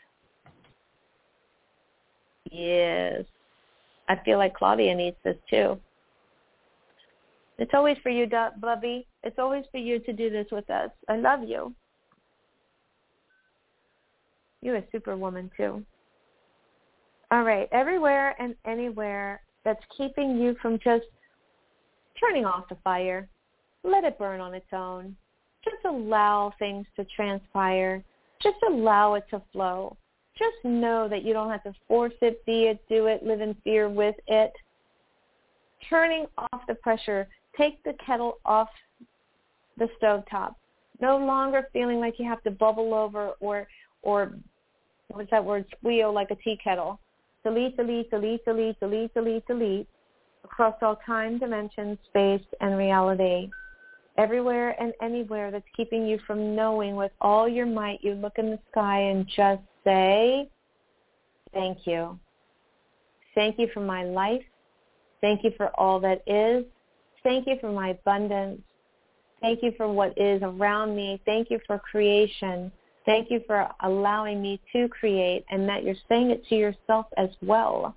Yes. I feel like Claudia needs this too. It's always for you, Bubby. It's always for you to do this with us. I love you. You're a superwoman too. All right, everywhere and anywhere that's keeping you from just turning off the fire. Let it burn on its own. Just allow things to transpire. Just allow it to flow just know that you don't have to force it, be it, do it, live in fear with it. Turning off the pressure. Take the kettle off the stove top. No longer feeling like you have to bubble over or or what's that word? Squeal like a tea kettle. Delete, delete, delete, delete, delete, delete, delete across all time, dimension, space, and reality everywhere and anywhere that's keeping you from knowing with all your might, you look in the sky and just say, thank you. Thank you for my life. Thank you for all that is. Thank you for my abundance. Thank you for what is around me. Thank you for creation. Thank you for allowing me to create and that you're saying it to yourself as well.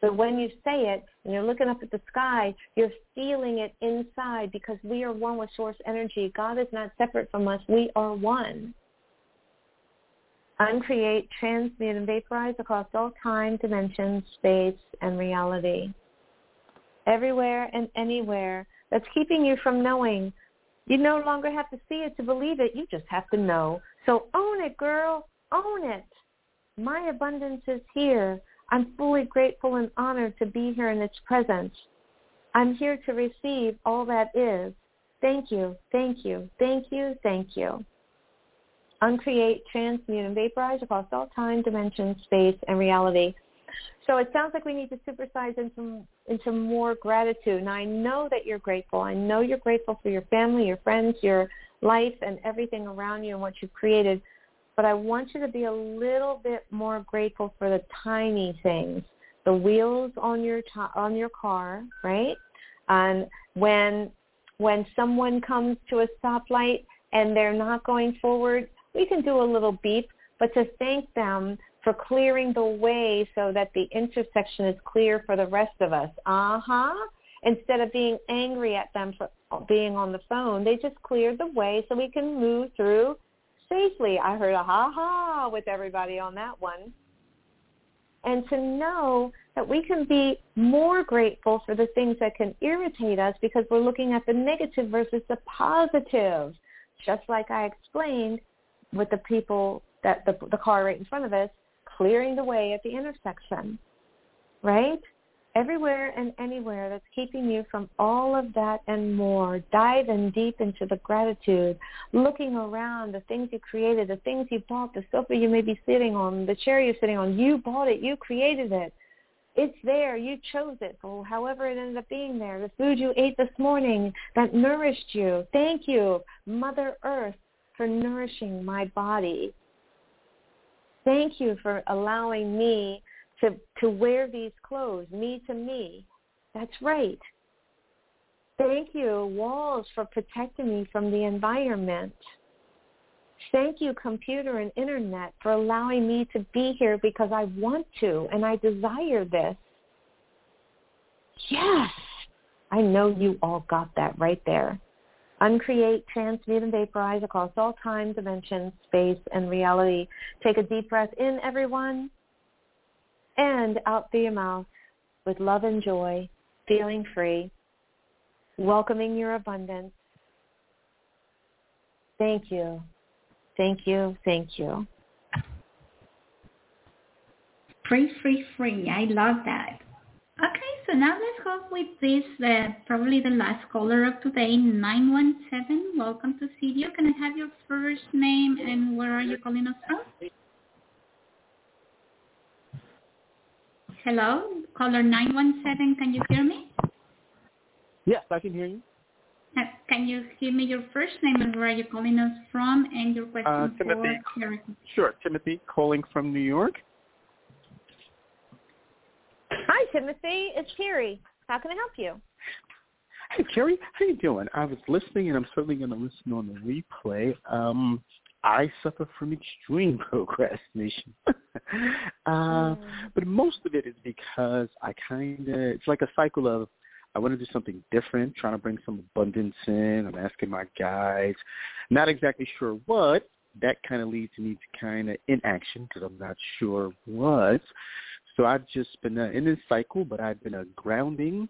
So when you say it and you're looking up at the sky, you're feeling it inside because we are one with source energy. God is not separate from us. We are one. Uncreate, transmute, and vaporize across all time, dimensions, space, and reality. Everywhere and anywhere that's keeping you from knowing. You no longer have to see it to believe it. You just have to know. So own it, girl. Own it. My abundance is here. I'm fully grateful and honored to be here in its presence. I'm here to receive all that is. Thank you, thank you, thank you, thank you. Uncreate, transmute, and vaporize across all time, dimension, space, and reality. So it sounds like we need to supersize into, into more gratitude. Now I know that you're grateful. I know you're grateful for your family, your friends, your life, and everything around you and what you've created but I want you to be a little bit more grateful for the tiny things, the wheels on your t- on your car, right? And when when someone comes to a stoplight and they're not going forward, we can do a little beep, but to thank them for clearing the way so that the intersection is clear for the rest of us. Uh-huh. Instead of being angry at them for being on the phone, they just cleared the way so we can move through safely. I heard a ha ha with everybody on that one. And to know that we can be more grateful for the things that can irritate us because we're looking at the negative versus the positive. Just like I explained with the people that the, the car right in front of us clearing the way at the intersection, right? Everywhere and anywhere that's keeping you from all of that and more. Dive in deep into the gratitude, looking around, the things you created, the things you bought, the sofa you may be sitting on, the chair you're sitting on. You bought it. You created it. It's there. You chose it. Or however it ended up being there. The food you ate this morning that nourished you. Thank you, Mother Earth, for nourishing my body. Thank you for allowing me to, to wear these clothes, me to me. That's right. Thank you, walls, for protecting me from the environment. Thank you, computer and internet, for allowing me to be here because I want to and I desire this. Yes, I know you all got that right there. Uncreate, transmute, and vaporize across all time, dimensions, space, and reality. Take a deep breath in, everyone and out through your mouth with love and joy, feeling free, welcoming your abundance. Thank you. Thank you. Thank you. Free, free, free. I love that. Okay, so now let's go with this, uh, probably the last caller of today, 917. Welcome to C View. Can I have your first name and where are you calling us from? Hello, caller 917, can you hear me? Yes, I can hear you. Uh, can you give me your first name and where are you calling us from and your question Uh, Timothy. for Terrie? Sure, Timothy, calling from New York. Hi, Timothy. It's Terrie. How can I help you? Hey, Carrie, how you doing? I was listening, and I'm certainly going to listen on the replay. Um, I suffer from extreme procrastination, uh, but most of it is because I kind of it's like a cycle of I want to do something different, trying to bring some abundance in. I'm asking my guides, not exactly sure what. That kind of leads me to kind of inaction because I'm not sure what. So I've just been uh, in this cycle, but I've been uh, grounding,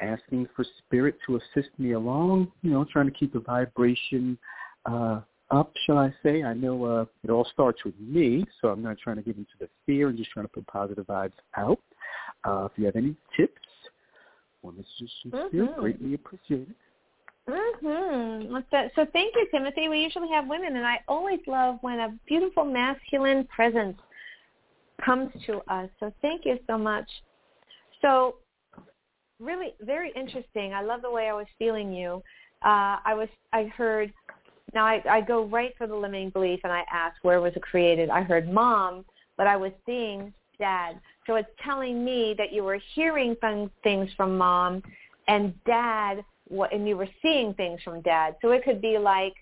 asking for spirit to assist me along. You know, trying to keep the vibration uh, up, shall I say. I know uh, it all starts with me, so I'm not trying to get into the fear and just trying to put positive vibes out. Uh, if you have any tips or messages Mhm. greatly appreciated. Mm-hmm. So thank you, Timothy. We usually have women, and I always love when a beautiful masculine presence comes to us. So thank you so much. So really very interesting. I love the way I was feeling you. Uh, I was I heard now I, I go right for the limiting belief and I ask where was it created? I heard mom, but I was seeing dad. So it's telling me that you were hearing th- things from mom and dad what and you were seeing things from dad. So it could be like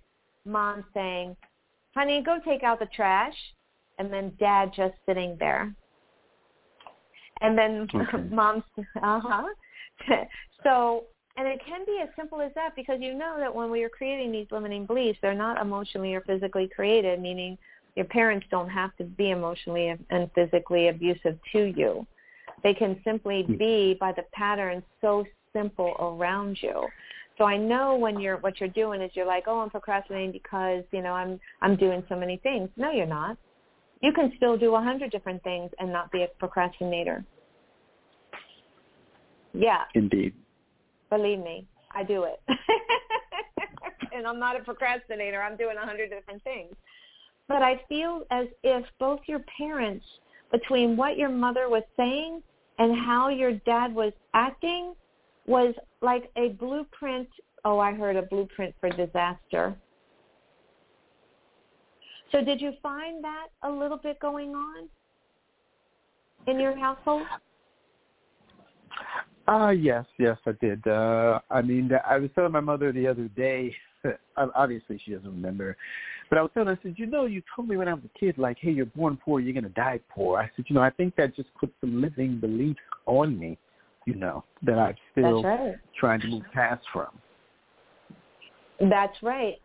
mom saying, "Honey, go take out the trash." And then dad just sitting there. And then Okay. mom's uh-huh. so and it can be as simple as that because you know that when we are creating these limiting beliefs, they're not emotionally or physically created, meaning your parents don't have to be emotionally and physically abusive to you. They can simply hmm. be by the patterns so simple around you. So I know when you're what you're doing is you're like, oh, I'm procrastinating because you know I'm I'm doing so many things. No, you're not. You can still do a hundred different things and not be a procrastinator. Yeah, Indeed. Believe me, I do it. and I'm not a procrastinator. I'm doing a hundred different things. But I feel as if both your parents, between what your mother was saying and how your dad was acting, was like a blueprint. Oh, I heard a blueprint for disaster. So did you find that a little bit going on in your household? Uh, yes, yes, I did. Uh, I mean, I was telling my mother the other day, obviously she doesn't remember, but I was telling her, I said, you know, you told me when I was a kid, like, hey, you're born poor, you're going to die poor. I said, you know, I think that just put some living beliefs on me, you know, that I'm still right. trying to move past from. That's right.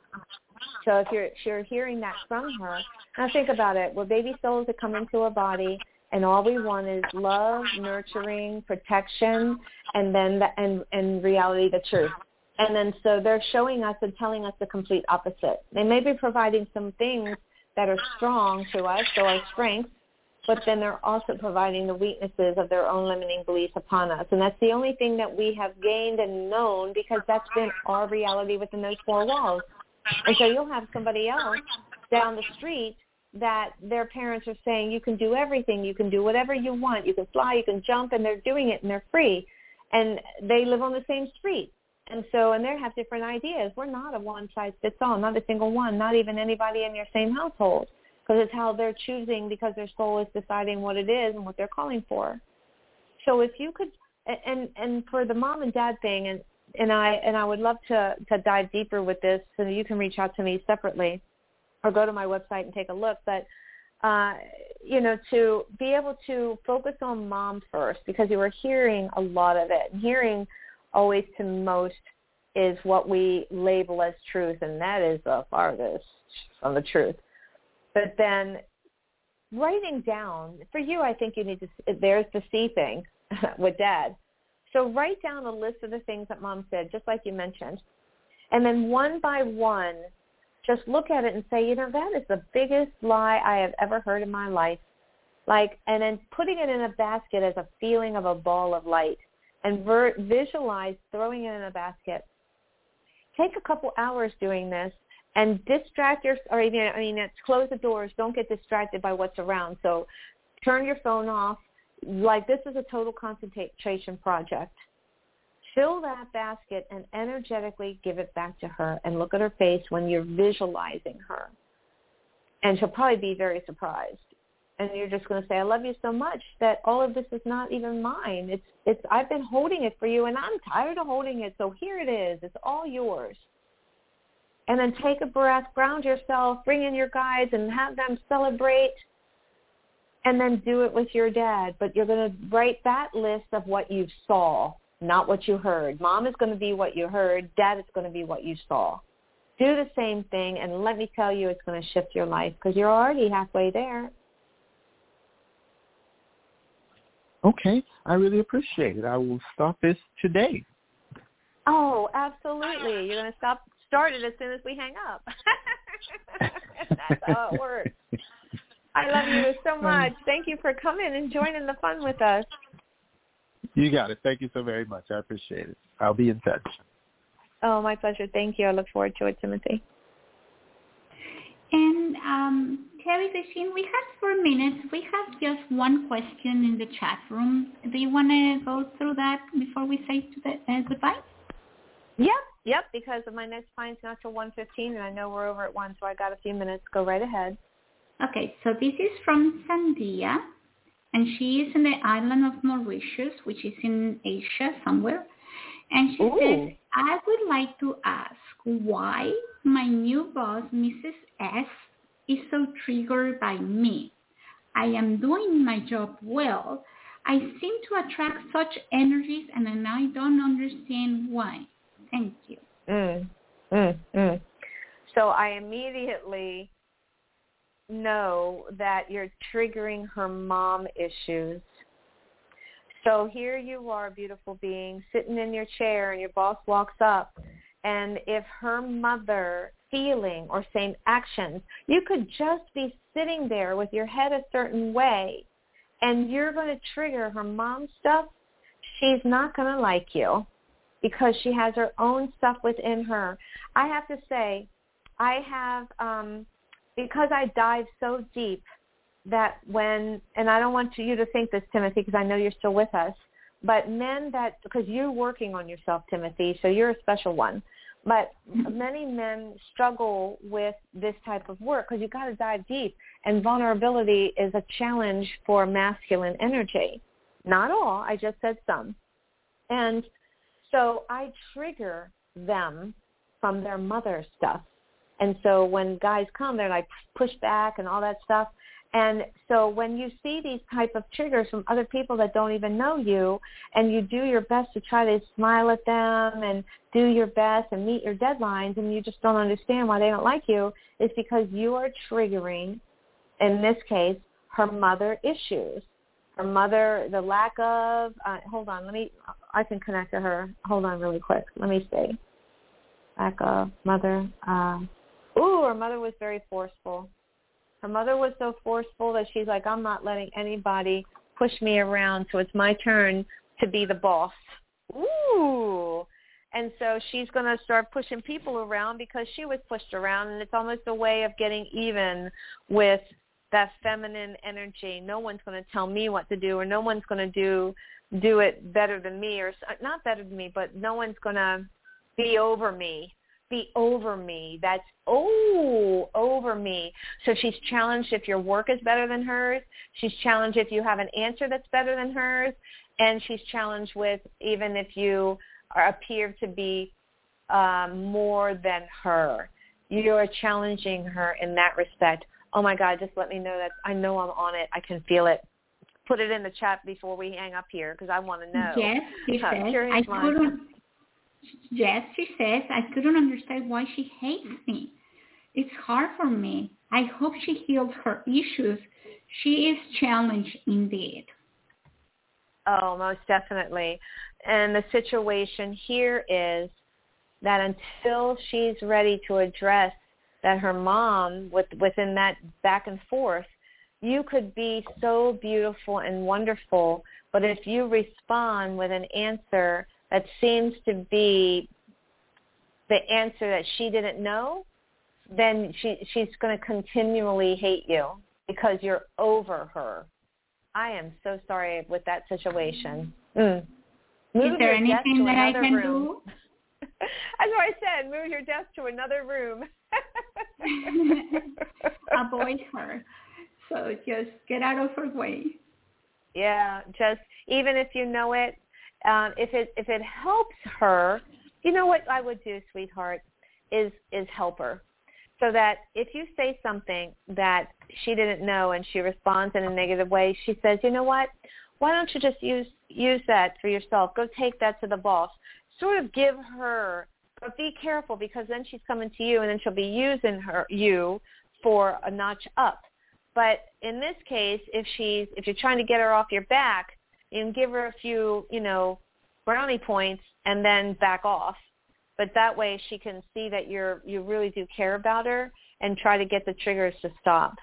So if you're if you're hearing that from her, now think about it. We're baby souls that come into a body, and all we want is love, nurturing, protection, and then the, and and reality, the truth. And then so they're showing us and telling us the complete opposite. They may be providing some things that are strong to us, so our strengths, but then they're also providing the weaknesses of their own limiting beliefs upon us. And that's the only thing that we have gained and known because that's been our reality within those four walls. And so you'll have somebody else down the street that their parents are saying, you can do everything, you can do whatever you want, you can fly, you can jump, and they're doing it and they're free. And they live on the same street. And so, and they have different ideas. We're not a one-size-fits-all, not a single one, not even anybody in your same household because it's how they're choosing because their soul is deciding what it is and what they're calling for. So if you could, and and for the mom and dad thing, and and I and I would love to to dive deeper with this, so you can reach out to me separately, or go to my website and take a look. But uh, you know, to be able to focus on mom first because you were hearing a lot of it. Hearing always to most is what we label as truth, and that is the farthest from the truth. But then writing down for you, I think you need to. There's the see thing with dad. So write down a list of the things that mom said, just like you mentioned, and then one by one, just look at it and say, you know, that is the biggest lie I have ever heard in my life. Like, and then putting it in a basket as a feeling of a ball of light, and ver- visualize throwing it in a basket. Take a couple hours doing this, and distract your or I mean it's close the doors. Don't get distracted by what's around. So turn your phone off. like this is a total concentration project. Fill that basket and energetically give it back to her and look at her face when you're visualizing her. And she'll probably be very surprised. And you're just going to say, I love you so much that all of this is not even mine. It's, it's, I've been holding it for you and I'm tired of holding it. So here it is. It's all yours. And then take a breath, ground yourself, bring in your guides and have them celebrate and then do it with your dad. But you're going to write that list of what you saw, not what you heard. Mom is going to be what you heard. Dad is going to be what you saw. Do the same thing, and let me tell you, it's going to shift your life because you're already halfway there. Okay, I really appreciate it. I will stop this today. Oh, absolutely. You're going to stop start it as soon as we hang up. That's how it works. I love you so much. Thank you for coming and joining the fun with us. You got it. Thank you so very much. I appreciate it. I'll be in touch. Oh, my pleasure. Thank you. I look forward to it, Timothy. And um, Terrie Christine, we have four minutes. We have just one question in the chat room. Do you want to go through that before we say to the, uh, goodbye? Yep, yep. Because my next client's not till one fifteen, and I know we're over at one, so I got a few minutes. Go right ahead. Okay, so this is from Sandia, and she is in the island of Mauritius, which is in Asia somewhere. And she Ooh. says, I would like to ask why my new boss, Mrs. S, is so triggered by me. I am doing my job well. I seem to attract such energies and I don't understand why. Thank you. Mm, mm, mm. So I immediately know that you're triggering her mom issues. So here you are, beautiful being, sitting in your chair and your boss walks up. And if her mother feeling or same actions, you could just be sitting there with your head a certain way and you're going to trigger her mom stuff. She's not going to like you because she has her own stuff within her. I have to say, I have um, because I dive so deep that when, and I don't want you to think this, Timothy, because I know you're still with us, but men that, because you're working on yourself, Timothy, so you're a special one. But mm-hmm. many men struggle with this type of work because you got to dive deep, and vulnerability is a challenge for masculine energy. Not all, I just said some. And so I trigger them from their mother stuff and so when guys come, they're like push back and all that stuff. And so when you see these type of triggers from other people that don't even know you and you do your best to try to smile at them and do your best and meet your deadlines and you just don't understand why they don't like you, it's because you are triggering, in this case, her mother issues. Her mother, the lack of, uh, hold on, let me, I can connect to her. Hold on really quick. Let me see. Lack of mother, uh, Ooh, her mother was very forceful. Her mother was so forceful that she's like, I'm not letting anybody push me around, so it's my turn to be the boss. Ooh. And so she's going to start pushing people around because she was pushed around, and it's almost a way of getting even with that feminine energy. No one's going to tell me what to do, or no one's going to do do it better than me, or not better than me, but no one's going to be over me be over me. That's, oh, over me. So she's challenged if your work is better than hers. She's challenged if you have an answer that's better than hers. And she's challenged with even if you are, appear to be um, more than her. You are challenging her in that respect. Oh my God, just let me know that I know I'm on it. I can feel it put it in the chat before we hang up here because I want to know. Yes, says. I couldn't, Yes, she says, I couldn't understand why she hates me. It's hard for me. I hope she heals her issues. She is challenged indeed. Oh, most definitely. And the situation here is that until she's ready to address that her mom, with, within that back and forth, you could be so beautiful and wonderful, but if you respond with an answer that seems to be the answer that she didn't know, then she she's going to continually hate you because you're over her. I am so sorry with that situation. Mm. Move Is there anything that I can room. do? That's what I said. Move your desk to another room. Avoid her. So just get out of her way. Yeah, just even if you know it, um, if it if it helps her, you know what I would do, sweetheart, is is help her, so that if you say something that she didn't know and she responds in a negative way, she says, you know what, why don't you just use use that for yourself? Go take that to the boss. Sort of give her, but be careful because then she's coming to you and then she'll be using her you for a notch up. But in this case, if she's if you're trying to get her off your back, can give her a few, you know, brownie points and then back off. But that way she can see that you're you really do care about her and try to get the triggers to stop.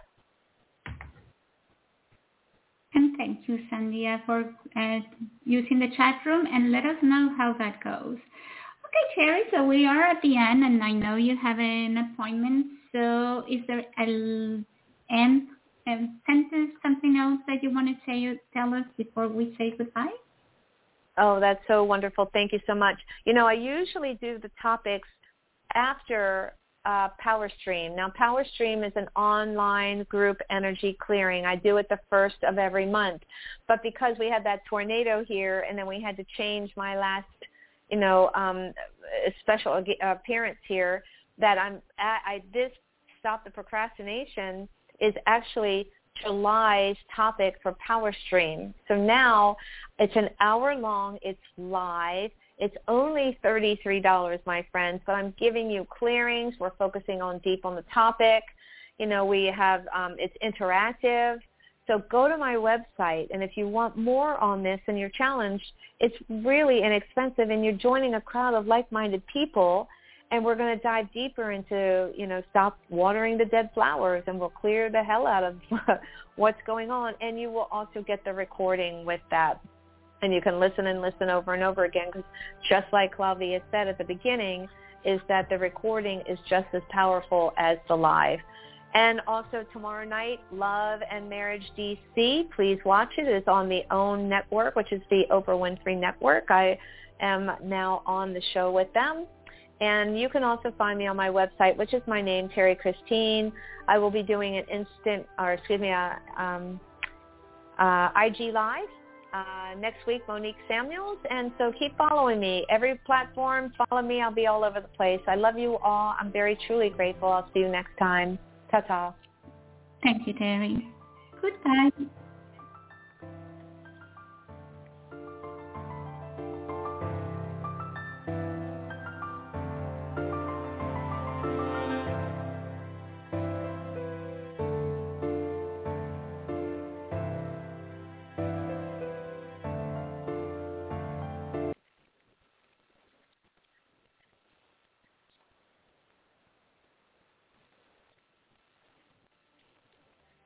And thank you, Sandia, for uh, using the chat room and let us know how that goes. Okay, Cherry, so we are at the end and I know you have an appointment. So is there a end um, sentence, something else that you want to say, tell us before we say goodbye? Oh, that's so wonderful. Thank you so much. You know, I usually do the topics after uh, Power Stream. Now, Power Stream is an online group energy clearing. I do it the first of every month. But because we had that tornado here and then we had to change my last, you know, um, special appearance here, that I'm at, I this stop the procrastination is actually July's topic for Power Stream. So now it's an hour long. It's live. It's only $33, my friends, but I'm giving you clearings. We're focusing on deep on the topic. You know, we have, um, it's interactive. So go to my website, and if you want more on this and you're challenged, it's really inexpensive, and you're joining a crowd of like-minded people – and we're going to dive deeper into, you know, stop watering the dead flowers and we'll clear the hell out of what's going on. And you will also get the recording with that. And you can listen and listen over and over again because just like Claudia said at the beginning, is that the recording is just as powerful as the live. And also tomorrow night, Love and Marriage DC. Please watch it. It is on the OWN network, which is the Oprah Winfrey Network. I am now on the show with them. And you can also find me on my website, which is my name, Terrie Christine. I will be doing an instant, or excuse me, a, um, uh, IG Live uh, next week, Monique Samuels. And so keep following me. Every platform, follow me. I'll be all over the place. I love you all. I'm very, truly grateful. I'll see you next time. Ta-ta. Thank you, Terrie. Goodbye.